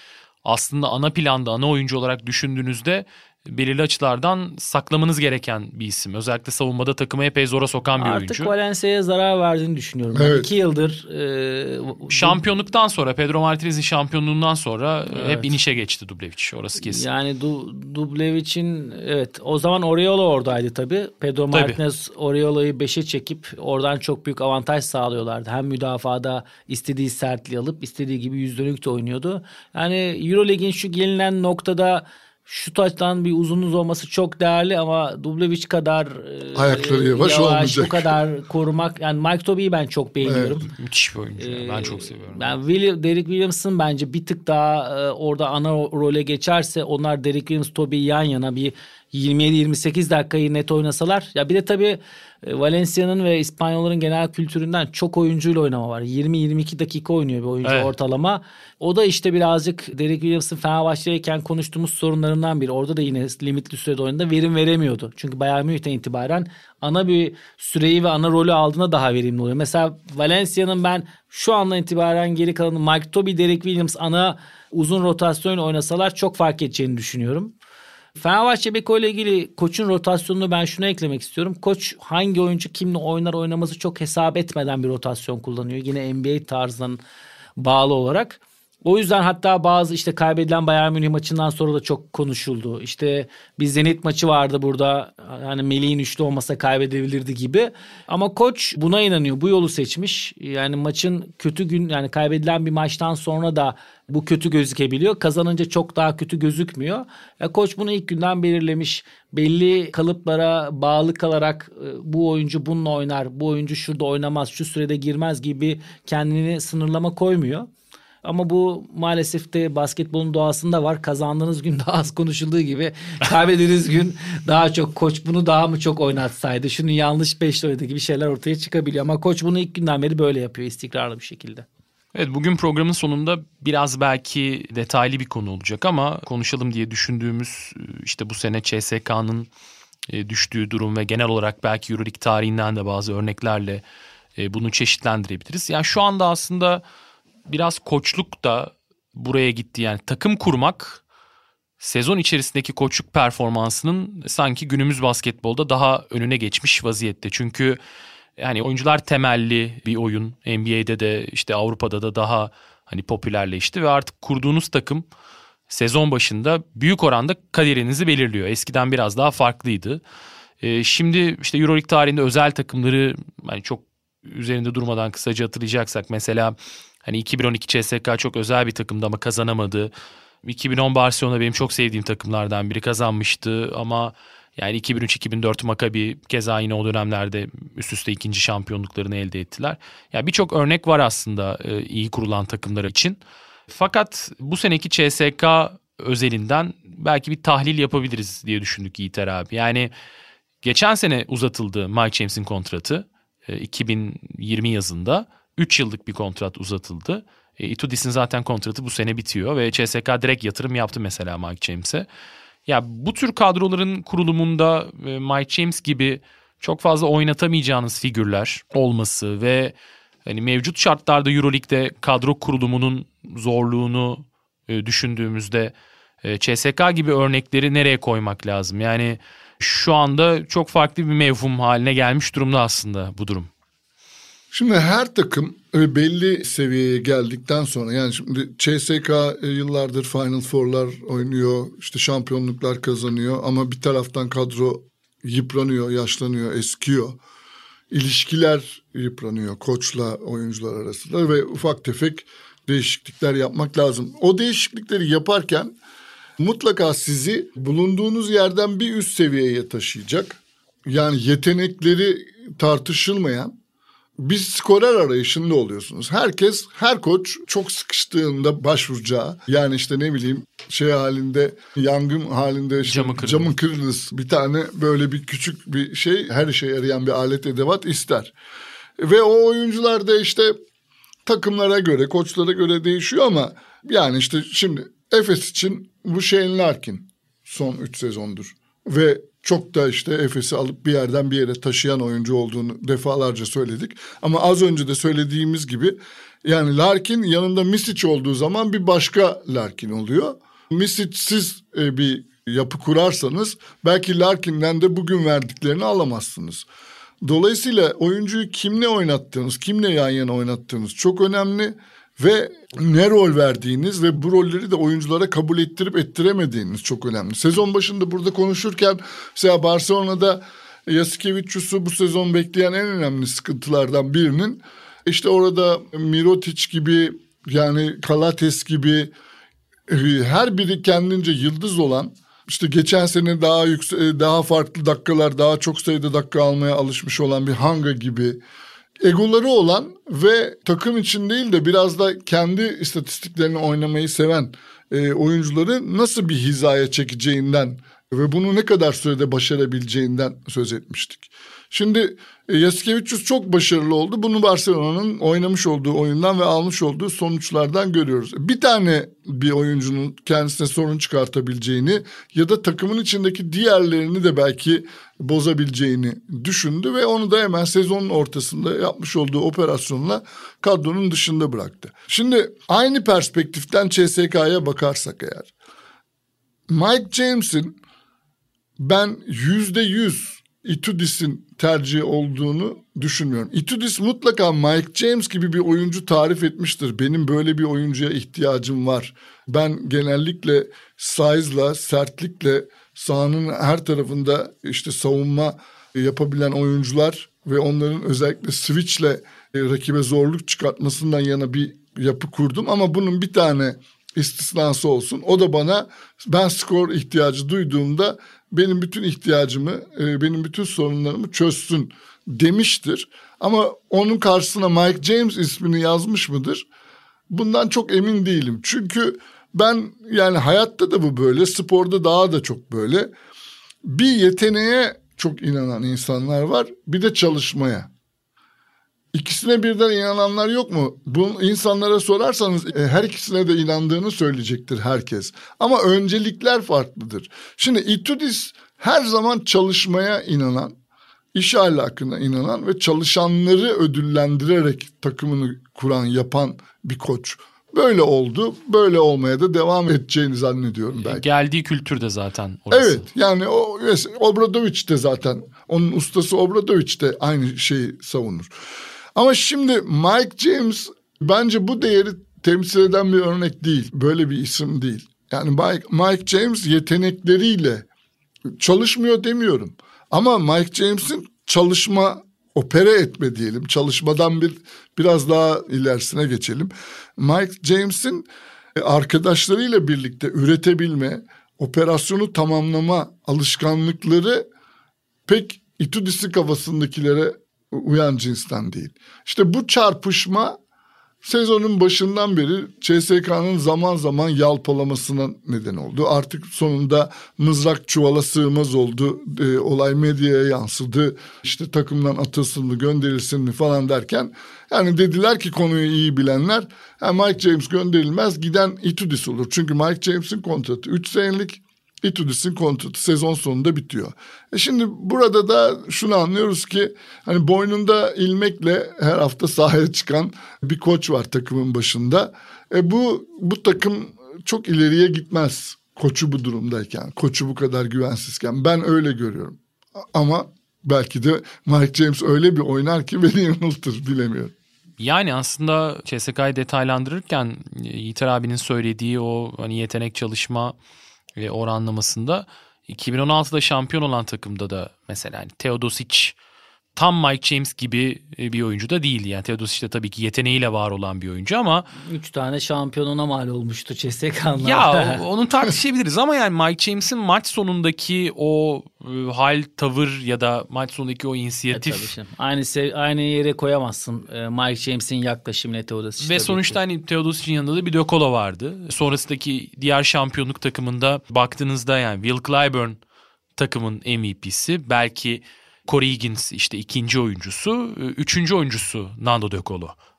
aslında ana planda ana oyuncu olarak düşündüğünüzde belirli açılardan saklamanız gereken bir isim. Özellikle savunmada takımı epey zora sokan bir Artık oyuncu. Valencia'ya zarar verdiğini düşünüyorum. Evet. İki yıldır e, Şampiyonluktan sonra Pedro Martinez'in şampiyonluğundan sonra e, hep inişe geçti Dublevic. Orası kesin. Yani du, Dublevic'in evet o zaman Oriola oradaydı tabii. Pedro Tabii. Martinez Oriola'yı 5'e çekip oradan çok büyük avantaj sağlıyorlardı. Hem müdafada istediği sertliği alıp istediği gibi yüzdelik de oynuyordu. Yani Euroleague'in şu gelinen noktada şut açıdan bir uzunluğu olması çok değerli ama Dublevic kadar e, Ayakları yavaş olmayacak. Bu kadar korumak yani Mike Toby'yi ben çok beğeniyorum. Müthiş bir oyuncu. ya. ben çok Ee, seviyorum. Ben William, Derek Williams'ın bence bir tık daha e, orada ana ro- role geçerse onlar Derek Williams, Toby yan yana bir 27-28 dakikayı net oynasalar. Ya bir de tabii e, Valencia'nın ve İspanyolların genel kültüründen çok oyuncuyla oynama var. 20-22 dakika oynuyor bir oyuncu Evet. ortalama. O da işte birazcık Derek Williams'ın Fenerbahçe'deyken konuştuğumuz sorunlarından biri. Orada da yine limitli sürede oyunda verim veremiyordu. Çünkü Bayern Münih'ten itibaren ana bir süreyi ve ana rolü aldığında daha verimli oluyor. Mesela Valencia'nın ben şu andan itibaren geri kalanı Mike Toby, Derek Williams ana uzun rotasyon oynasalar çok fark edeceğini düşünüyorum. Fenerbahçe Beko ile ilgili koçun rotasyonunu ben şuna eklemek istiyorum. Koç hangi oyuncu kimle oynar oynaması çok hesap etmeden bir rotasyon kullanıyor. Yine NBA tarzından bağlı olarak. O yüzden hatta bazı işte kaybedilen Bayern Münih maçından sonra da çok konuşuldu. İşte bir Zenit maçı vardı burada. Hani Melih'in üçlü olmasa kaybedebilirdi gibi. Ama koç buna inanıyor. Bu yolu seçmiş. Yani maçın kötü gün yani kaybedilen bir maçtan sonra da bu kötü gözükebiliyor. Kazanınca çok daha kötü gözükmüyor. Ya koç bunu ilk günden belirlemiş. Belli kalıplara bağlı kalarak e, bu oyuncu bununla oynar, bu oyuncu şurada oynamaz, şu sürede girmez gibi kendini sınırlama koymuyor. Ama bu maalesef de basketbolun doğasında var. Kazandığınız gün [laughs] daha az konuşulduğu gibi kaybettiğiniz gün daha çok koç bunu daha mı çok oynatsaydı şunu yanlış beşli oynadı gibi şeyler ortaya çıkabiliyor. Ama koç bunu ilk günden beri böyle yapıyor istikrarlı bir şekilde. Evet bugün programın sonunda biraz belki detaylı bir konu olacak ama konuşalım diye düşündüğümüz e, işte bu sene CSK'nın e, düştüğü durum ve genel olarak belki Euroleague tarihinden de bazı örneklerle e, bunu çeşitlendirebiliriz. Yani şu anda aslında biraz koçluk da buraya gitti yani takım kurmak sezon içerisindeki koçluk performansının sanki günümüz basketbolda daha önüne geçmiş vaziyette. Çünkü yani oyuncular temelli bir oyun NBA'de de işte Avrupa'da da daha hani popülerleşti ve artık kurduğunuz takım sezon başında büyük oranda kaderinizi belirliyor. Eskiden biraz daha farklıydı. Ee, şimdi işte Euroleague tarihinde özel takımları hani çok üzerinde durmadan kısaca hatırlayacaksak mesela hani 2012 CSK çok özel bir takımdı ama kazanamadı. 2010 Barcelona benim çok sevdiğim takımlardan biri kazanmıştı ama yani 2003-2004 Maccabi keza yine o dönemlerde üst üste ikinci şampiyonluklarını elde ettiler. Yani birçok örnek var aslında e, iyi kurulan takımlar için. Fakat bu seneki CSK özelinden belki bir tahlil yapabiliriz diye düşündük Yiğiter abi. Yani geçen sene uzatıldı Mike James'in kontratı e, 2020 yazında. 3 yıllık bir kontrat uzatıldı. E, Itudis'in zaten kontratı bu sene bitiyor ve CSK direkt yatırım yaptı mesela Mike James'e. Ya bu tür kadroların kurulumunda e, Mike James gibi çok fazla oynatamayacağınız figürler olması ve hani mevcut şartlarda EuroLeague'de kadro kurulumunun zorluğunu e, düşündüğümüzde e, CSK gibi örnekleri nereye koymak lazım? Yani şu anda çok farklı bir mevhum haline gelmiş durumda aslında bu durum. Şimdi her takım e, belli seviyeye geldikten sonra yani şimdi CSK e, yıllardır Final Four'lar oynuyor, işte şampiyonluklar kazanıyor ama bir taraftan kadro yıpranıyor, yaşlanıyor, eskiyor. İlişkiler yıpranıyor koçla oyuncular arasında ve ufak tefek değişiklikler yapmak lazım. O değişiklikleri yaparken mutlaka sizi bulunduğunuz yerden bir üst seviyeye taşıyacak. Yani yetenekleri tartışılmayan bir skorer arayışında oluyorsunuz. Herkes, her koç çok sıkıştığında başvuracağı yani işte ne bileyim şey halinde yangın halinde işte camı, kırılır. camı kırılır. Bir tane böyle bir küçük bir şey her işe yarayan bir alet edevat ister. Ve o oyuncular da işte takımlara göre, koçlara göre değişiyor ama yani işte şimdi Efes için bu Shane Larkin son 3 sezondur. Ve çok da işte Efes'i alıp bir yerden bir yere taşıyan oyuncu olduğunu defalarca söyledik. Ama az önce de söylediğimiz gibi yani Larkin yanında Misic olduğu zaman bir başka Larkin oluyor. Misic'siz e, bir yapı kurarsanız belki Larkin'den de bugün verdiklerini alamazsınız. Dolayısıyla oyuncuyu kimle oynattığınız, kimle yan yana oynattığınız çok önemli ve ne rol verdiğiniz ve bu rolleri de oyunculara kabul ettirip ettiremediğiniz çok önemli. Sezon başında burada konuşurken mesela Barcelona'da Yasikevicius'u bu sezon bekleyen en önemli sıkıntılardan birinin işte orada Mirotic gibi yani Kalates gibi her biri kendince yıldız olan işte geçen sene daha yüksek daha farklı dakikalar daha çok sayıda dakika almaya alışmış olan bir Hanga gibi egoları olan ve takım için değil de biraz da kendi istatistiklerini oynamayı seven e, oyuncuları nasıl bir hizaya çekeceğinden ve bunu ne kadar sürede başarabileceğinden söz etmiştik. Şimdi e, Yasikevicius çok başarılı oldu. Bunu Barcelona'nın oynamış olduğu oyundan ve almış olduğu sonuçlardan görüyoruz. Bir tane bir oyuncunun kendisine sorun çıkartabileceğini ya da takımın içindeki diğerlerini de belki bozabileceğini düşündü ve onu da hemen sezonun ortasında yapmış olduğu operasyonla kadronun dışında bıraktı. Şimdi aynı perspektiften CSK'ya bakarsak eğer Mike James'in ben yüzde yüz Itudis'in tercih olduğunu düşünmüyorum. Itudis mutlaka Mike James gibi bir oyuncu tarif etmiştir. Benim böyle bir oyuncuya ihtiyacım var. Ben genellikle size'la, sertlikle sahanın her tarafında işte savunma yapabilen oyuncular ve onların özellikle switch'le rakibe zorluk çıkartmasından yana bir yapı kurdum ama bunun bir tane istisnası olsun. O da bana ben skor ihtiyacı duyduğumda benim bütün ihtiyacımı, e, benim bütün sorunlarımı çözsün demiştir. Ama onun karşısına Mike James ismini yazmış mıdır? Bundan çok emin değilim. Çünkü ben yani hayatta da bu böyle, sporda daha da çok böyle. Bir yeteneğe çok inanan insanlar var, bir de çalışmaya. İkisine birden inananlar yok mu? Bu insanlara sorarsanız e, her ikisine de inandığını söyleyecektir herkes. Ama öncelikler farklıdır. Şimdi Itudis her zaman çalışmaya inanan, iş ahlakına inanan ve çalışanları ödüllendirerek takımını kuran, yapan bir koç. Böyle oldu. Böyle olmaya da devam edeceğini zannediyorum belki. Geldiği kültürde zaten orası. Evet yani o Obradoviç de zaten onun ustası Obradoviç de aynı şeyi savunur. Ama şimdi Mike James bence bu değeri temsil eden bir örnek değil. Böyle bir isim değil. Yani Mike, Mike James yetenekleriyle çalışmıyor demiyorum. Ama Mike James'in çalışma opera etme diyelim. Çalışmadan bir biraz daha ilerisine geçelim. Mike James'in arkadaşlarıyla birlikte üretebilme, operasyonu tamamlama alışkanlıkları pek Itudis'in kafasındakilere uyan cinsten değil. İşte bu çarpışma sezonun başından beri CSK'nın zaman zaman yalpalamasına neden oldu. Artık sonunda mızrak çuvala sığmaz oldu. E, olay medyaya yansıdı. İşte takımdan atılsın mı gönderilsin mi falan derken yani dediler ki konuyu iyi bilenler Mike James gönderilmez giden Itudis olur. Çünkü Mike James'in kontratı 3 senelik Itudis'in kontratı sezon sonunda bitiyor. E şimdi burada da şunu anlıyoruz ki hani boynunda ilmekle her hafta sahaya çıkan bir koç var takımın başında. E bu bu takım çok ileriye gitmez koçu bu durumdayken, koçu bu kadar güvensizken ben öyle görüyorum. Ama belki de Mike James öyle bir oynar ki beni yanıltır bilemiyorum. Yani aslında CSK'yı detaylandırırken Yiğiter abinin söylediği o hani yetenek çalışma ve oranlamasında 2016'da şampiyon olan takımda da mesela hani Teodosic tam Mike James gibi e, bir oyuncu da değildi. Yani Teodosic de tabii ki yeteneğiyle var olan bir oyuncu ama Üç tane şampiyonuna mal olmuştu CSK'nın. ya [laughs] onu tartışabiliriz ama yani Mike James'in maç sonundaki o e, hal, tavır ya da maç sonundaki o E, inisiyatif tabii şimdi. Aynı, sev- aynı yere koyamazsın e, Mike James'in yaklaşımıyla Teodosic. Ve tabii sonuçta ki. hani Teodosic'in yanında da bir De Colo vardı. Sonrasındaki diğer şampiyonluk takımında baktığınızda yani Will Clyburn takımın MVP'si. Belki Corey Higgins işte ikinci oyuncusu. Üçüncü oyuncusu Nando De.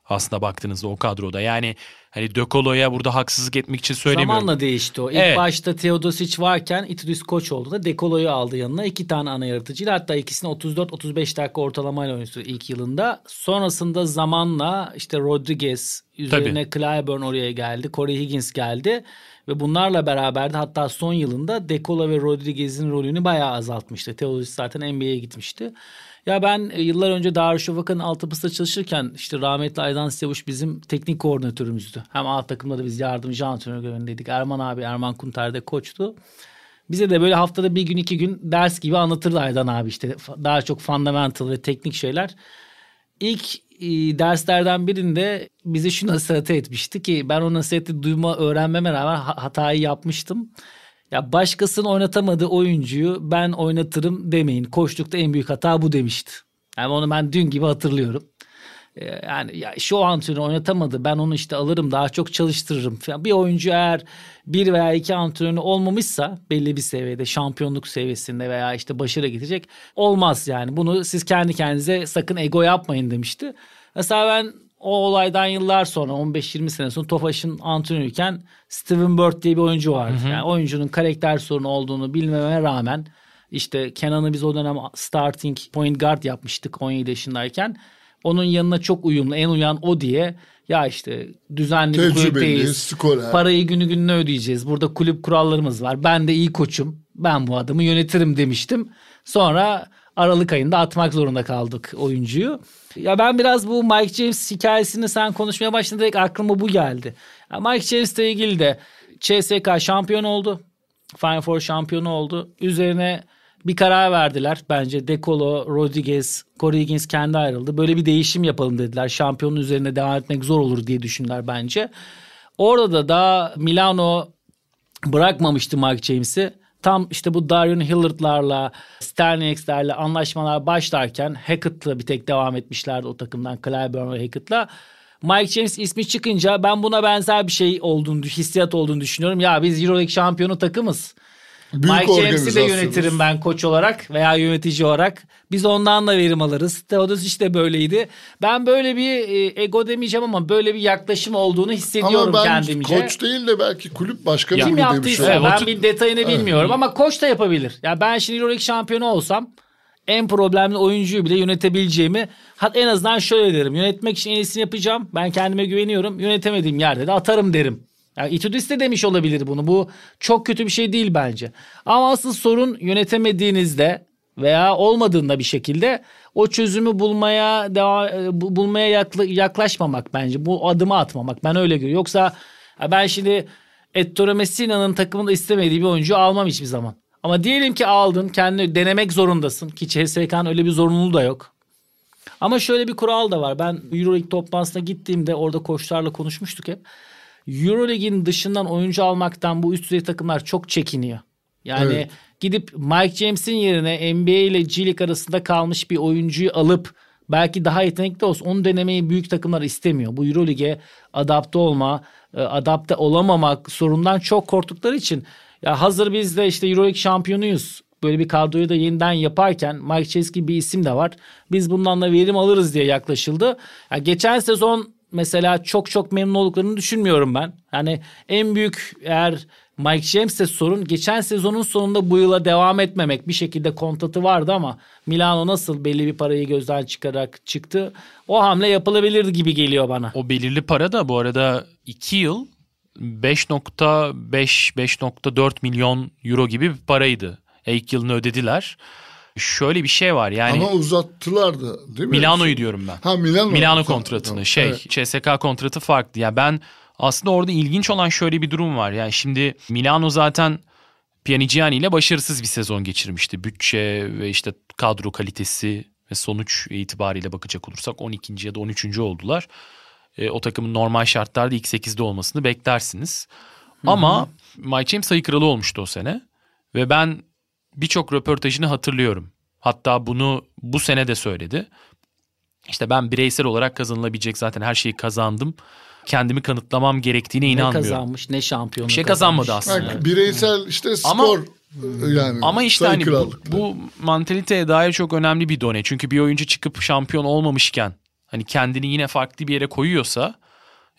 Aslında baktığınızda o kadroda. Yani hani De Colo'ya burada haksızlık etmek için söylemiyorum. Zamanla değişti o. İlk Evet. başta Teodosic varken Itudis koç oldu da Dekolo'yu aldı yanına. iki tane ana yaratıcıyla hatta ikisini 34-35 dakika ortalamayla oynadı ilk yılında. Sonrasında zamanla işte Rodriguez üzerine Clyburn oraya geldi. Corey Higgins geldi. Ve bunlarla beraber de hatta son yılında Dekolo ve Rodriguez'in rolünü bayağı azaltmıştı. Teodosic zaten NBA'ye gitmişti. Ya ben e, yıllar önce Darüşşafaka'nın altyapısında çalışırken işte rahmetli Aydan Sevuş bizim teknik koordinatörümüzdü. Hem alt takımda da biz yardımcı antrenör görevindeydik. Erman abi Erman Kunter de koçtu. Bize de böyle haftada bir gün iki gün ders gibi anlatırdı Aydan abi işte daha çok fundamental ve teknik şeyler. İlk e, derslerden birinde bize şu nasihati etmişti ki ben o nasihati duyma öğrenmeme rağmen ha- hatayı yapmıştım. Ya başkasının oynatamadığı oyuncuyu ben oynatırım demeyin. Koçlukta en büyük hata bu demişti. Yani onu ben dün gibi hatırlıyorum. Ee, Yani ya şu antrenör oynatamadı ben onu işte alırım daha çok çalıştırırım falan. Bir oyuncu eğer bir veya iki antrenörü olmamışsa belli bir seviyede şampiyonluk seviyesinde veya işte başarı getirecek olmaz yani. Bunu siz kendi kendinize sakın ego yapmayın demişti. Mesela ben o olaydan yıllar sonra 15-20 sene sonra Tofaş'ın antrenörüyken Steven Bird diye bir oyuncu vardı. Yani oyuncunun karakter sorunu olduğunu bilmeme rağmen işte Kenan'ı biz o dönem starting point guard yapmıştık 17 yaşındayken. Onun yanına çok uyumlu, en uyan o diye ya işte düzenli bir kulüpteyiz. skorer. Parayı günü gününe ödeyeceğiz. Burada kulüp kurallarımız var. Ben de iyi koçum. Ben bu adamı yönetirim demiştim. Sonra Aralık ayında atmak zorunda kaldık oyuncuyu. Ya ben biraz bu Mike James hikayesini sen konuşmaya başladın direkt aklıma bu geldi. Ya Mike James'le ilgili de CSK şampiyon oldu. Final Four şampiyonu oldu. Üzerine bir karar verdiler. Bence Decolo, Rodriguez, Corey Higgins kendi ayrıldı. Böyle bir değişim yapalım dediler. Şampiyonun üzerine devam etmek zor olur diye düşündüler bence. Orada da da Milano bırakmamıştı Mike James'i. Tam işte bu Darion Hillard'larla, Sterniex'lerle anlaşmalar başlarken Hackett'la bir tek devam etmişlerdi o takımdan. Clyburn ve Hackett'la. Mike James ismi çıkınca ben buna benzer bir şey olduğunu, hissiyat olduğunu düşünüyorum. Ya biz Euroleague şampiyonu takımız. Büyük Mike James'i de yönetirim ben koç olarak veya yönetici olarak. Biz ondan da verim alırız. Teodosic de böyleydi. Ben böyle bir e, ego demeyeceğim ama böyle bir yaklaşım olduğunu hissediyorum Ama ben kendimce. koç değil de belki kulüp başkanı Ya Kim gibi demiş yaptıysa. Evet, ben bir detayını bilmiyorum ama koç da yapabilir. Ya ben şimdi Euroleague şampiyonu olsam en problemli oyuncuyu bile yönetebileceğimi hat en azından şöyle derim. Yönetmek için en iyisini yapacağım. Ben kendime güveniyorum. Yönetemediğim yerde de atarım derim. Yani Itudis de demiş olabilir bunu. Bu çok kötü bir şey değil bence. Ama asıl sorun yönetemediğinizde veya olmadığında bir şekilde o çözümü bulmaya devam, e, bu- bulmaya yakla- yaklaşmamak bence. Bu adımı atmamak. Ben öyle görüyorum. Yoksa ben şimdi Ettore Messina'nın takımında istemediği bir oyuncu almam hiçbir zaman. Ama diyelim ki aldın kendini denemek zorundasın ki CSK'nın öyle bir zorunluluğu da yok. Ama şöyle bir kural da var. Ben Euroleague toplantısına gittiğimde orada koçlarla konuşmuştuk hep. Euroleague'in dışından oyuncu almaktan bu üst düzey takımlar çok çekiniyor. Yani Evet. gidip Mike James'in yerine NBA ile G League arasında kalmış bir oyuncuyu alıp belki daha yetenekli olsun onu denemeyi büyük takımlar istemiyor. Bu Euroleague'e adapte olma, e, adapte olamamak sorundan çok korktukları için ya hazır biz de işte Euroleague şampiyonuyuz. Böyle bir kadroyu da yeniden yaparken Mike Chase gibi bir isim de var. Biz bundan da verim alırız diye yaklaşıldı. Ya geçen sezon mesela çok çok memnun olduklarını düşünmüyorum ben. Yani en büyük eğer Mike James'e sorun. Geçen sezonun sonunda bu yıla devam etmemek. Bir şekilde kontratı vardı ama Milano nasıl belli bir parayı gözden çıkararak çıktı. O hamle yapılabilir gibi geliyor bana. O belirli para da bu arada 2 yıl 5.5-5.4 milyon euro gibi bir paraydı. E, ilk yılını ödediler. Şöyle bir şey var yani Ama uzattılar da değil mi? Milano'yu diyorum ben. Ha Milano. Milano kontratını tamam. şey Evet. CSK kontratı farklı. Yani ben aslında orada ilginç olan şöyle bir durum var. Yani şimdi Milano zaten Pianigiani ile başarısız bir sezon geçirmişti. Bütçe ve işte kadro kalitesi ve sonuç itibariyle bakacak olursak 12. ya da 13. oldular. E, o takımın normal şartlarda ilk 8'de olmasını beklersiniz. Ama Mike James sayı kralı olmuştu o sene. Ve ben birçok röportajını hatırlıyorum. Hatta bunu bu sene de söyledi. İşte ben bireysel olarak kazanılabilecek zaten her şeyi kazandım. Kendimi kanıtlamam gerektiğine Ne inanmıyorum. kazanmış ne şampiyonluk Bir şey kazanmış. kazanmadı aslında. Bak, bireysel işte Ama- skor yani. Ama işte hani bu, bu mantaliteye dair çok önemli bir done. Çünkü bir oyuncu çıkıp şampiyon olmamışken hani kendini yine farklı bir yere koyuyorsa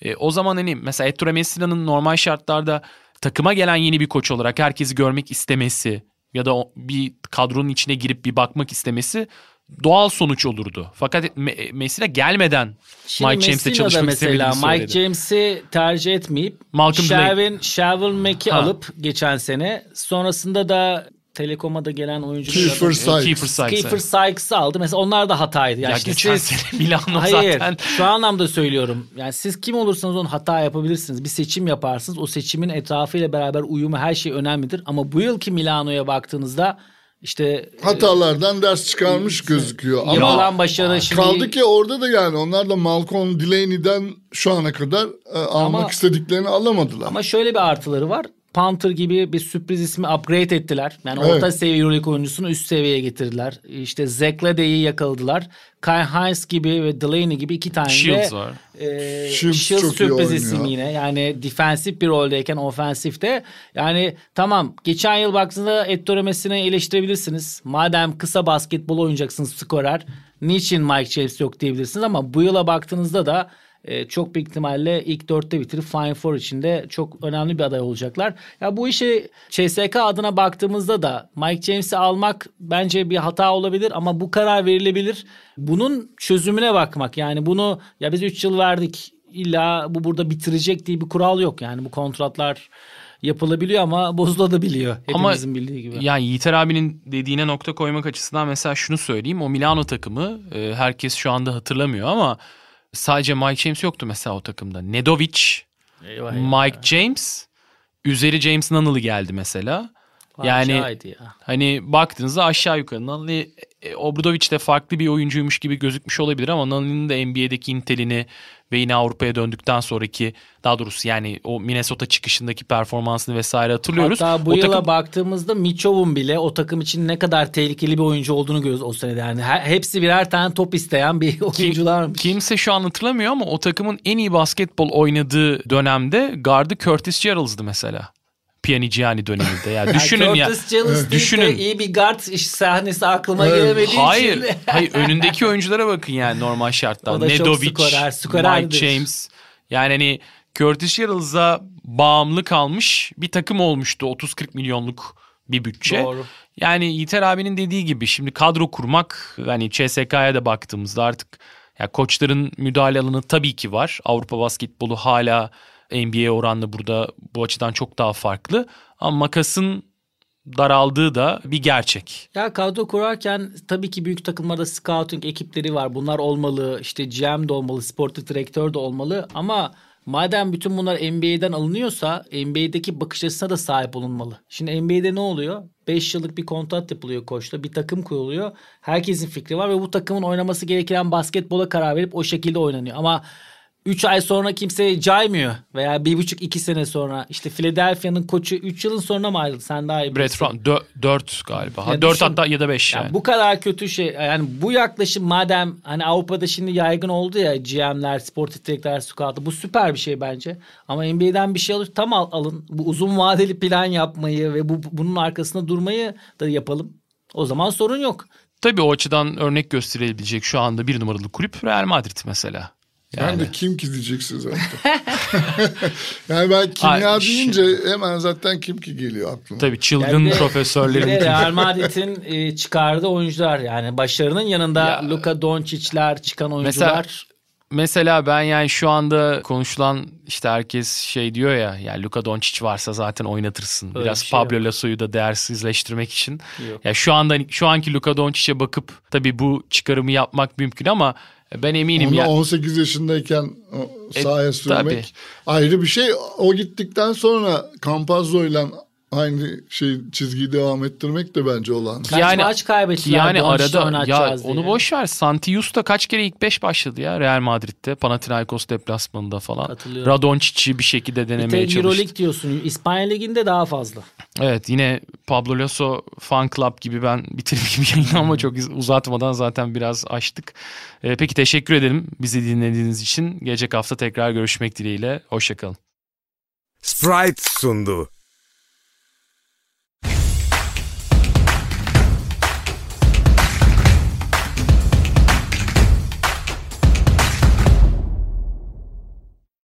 e, o zaman hani mesela Ettore Messina'nın normal şartlarda takıma gelen yeni bir koç olarak herkesi görmek istemesi ya da bir kadronun içine girip bir bakmak istemesi doğal sonuç olurdu. Fakat Me- Messina gelmeden Şimdi Mike James'le çalışmak mesela Mike. James'i tercih etmeyip Malcolm. Sherwin, Sherwin Mack'i alıp geçen sene sonrasında da Telekom'a da gelen oyuncu Kiefer Sykes. Kiefer Sykes. Kiefer Sykes'ı aldı. Mesela onlar da hataydı. Yani Ya şimdi geçen siz- sene Milano Hayır, zaten şu anlamda söylüyorum. Yani siz kim olursanız onun hata yapabilirsiniz. Bir seçim yaparsınız. O seçimin etrafıyla beraber uyumu her şey önemlidir. Ama bu yılki Milano'ya baktığınızda işte Hatalardan ders çıkarmış gözüküyor. Ama başarı şimdi kaldı ki orada da yani onlar da Malcolm Delaney'den şu ana kadar e, almak Ama- istediklerini alamadılar. Ama şöyle bir artıları var. Panther gibi bir sürpriz ismi upgrade ettiler. Yani Evet. orta seviye Euroleague oyuncusunu üst seviyeye getirdiler. İşte Zeklade'yi yakaladılar. Kai Hines gibi ve Delaney gibi iki tane Shields de var. e, Shields Shields çok iyi sürpriz isim yine. Yani defensif bir roldeyken ofensifte. Yani tamam geçen yıl baktığınızda Ettore Messina'yı eleştirebilirsiniz. Madem kısa basketbol oynayacaksınız skorer. Niçin Mike James yok diyebilirsiniz ama bu yıla baktığınızda da e, çok büyük ihtimalle ilk dörtte bitirip Final Four içinde çok önemli bir aday olacaklar. Ya bu işi CSK adına baktığımızda da Mike James'i almak bence bir hata olabilir ama bu karar verilebilir. Bunun çözümüne bakmak yani bunu ya biz 3 yıl verdik illa bu burada bitirecek diye bir kural yok. Yani bu kontratlar yapılabiliyor ama bozulabiliyor hepimizin bildiği gibi. Yani Yiğiter abinin dediğine nokta koymak açısından mesela şunu söyleyeyim. O Milano takımı e, herkes şu anda hatırlamıyor ama sadece Mike James yoktu mesela o takımda. Nedovic, Eyvah. Mike James, üzeri James Nunnally geldi mesela. Yani ya. hani baktığınızda aşağı yukarı Nunnally e, Obradovic de farklı bir oyuncuymuş gibi gözükmüş olabilir ama Nunnally'nin de NBA'deki intelini ve yine Avrupa'ya döndükten sonraki daha doğrusu yani o Minnesota çıkışındaki performansını vesaire hatırlıyoruz. Hatta bu o yıla takım- baktığımızda Michov'un bile o takım için ne kadar tehlikeli bir oyuncu olduğunu görüyoruz o senede. Yani he- hepsi birer tane top isteyen bir oyuncularmış. Kimse şu an hatırlamıyor ama o takımın en iyi basketbol oynadığı dönemde gardı Curtis Geralds'dı mesela. Pianigiani döneminde. [laughs] Yani düşünün ya. Düşünün. iyi bir guard iş sahnesi aklıma Evet. gelemediği Hayır. için. [laughs] hayır önündeki oyunculara bakın yani normal çok Nedovic, skorer, skorerdir. Mike James. Yani hani Curtis Geralds'a bağımlı kalmış bir takım olmuştu. 30-40 milyonluk bir bütçe. Doğru. Yani Yiğiter abinin dediği gibi şimdi kadro kurmak hani CSK'ya da baktığımızda artık ya koçların müdahale alanı tabii ki var. Avrupa basketbolu hala NBA oranla burada bu açıdan çok daha farklı. Ama makasın daraldığı da bir gerçek. Ya kadro kurarken tabii ki büyük takımlarda scouting ekipleri var. Bunlar olmalı. İşte GM de olmalı, sportif direktör de olmalı. Ama madem bütün bunlar NBA'den alınıyorsa NBA'deki bakış açısına da sahip olunmalı. Şimdi NBA'de ne oluyor? 5 yıllık bir kontrat yapılıyor koçla. Bir takım kuruluyor. Herkesin fikri var ve bu takımın oynaması gereken basketbola karar verip o şekilde oynanıyor. Ama 3 ay sonra kimse caymıyor veya 1,5-2 sene sonra işte Philadelphia'nın koçu 3 yılın sonra mı ayrıldı? Sen daha iyi Brett. Brown 4 galiba. Ya 4 düşün- hatta ya da 5 Ya yani. bu kadar kötü şey yani bu yaklaşım madem hani Avrupa'da şimdi yaygın oldu ya GM'ler, sportif direktörler, scout'u bu süper bir şey bence. Ama NBA'den bir şey alır tam al, alın. Bu uzun vadeli plan yapmayı ve bu bunun arkasında durmayı da yapalım. O zaman sorun yok. Tabii o açıdan örnek gösterilebilecek şu anda bir numaralı kulüp Real Madrid mesela. Yani. Ben de kim ki diyeceksin zaten. [laughs] [laughs] yani ben kimya Ay, deyince hemen zaten kim ki geliyor aklıma. Tabii çılgın Yani profesörlerin Real Madrid'in e, çıkardığı oyuncular yani başarının yanında Ya- Luka Doncic'ler çıkan oyuncular. Mesela ben yani şu anda konuşulan işte herkes şey diyor ya ya Luka Doncic varsa zaten oynatırsın. Öyle Biraz bir şey Pablo Lasso'yu da değersizleştirmek için. Yok. Ya şu anda şu anki Luka Doncic'e bakıp tabii bu çıkarımı yapmak mümkün ama ben eminim Onu ya 18 yaşındayken E, sahaya sürmek tabii. ayrı bir şey. O gittikten sonra Campazzo'yla aynı şey çizgiyi devam ettirmek de bence olan. Kaç Yani- maç kaybettiler yani arada ya oynatacağız onu diye. boş ver. Santius da kaç kere ilk 5 başladı ya Real Madrid'de. Panathinaikos deplasmanında falan. Radoncic'i bir şekilde Bir denemeye tek çalıştı. Euroleague diyorsun. İspanya Ligi'nde daha fazla. Evet yine Pablo Lasso Fan Club gibi ben [laughs] bitireyim gibi yayını ama çok uzatmadan zaten biraz açtık. Ee, peki teşekkür ederim bizi dinlediğiniz için. Gelecek hafta tekrar görüşmek dileğiyle. Hoşçakalın. Sprite sundu.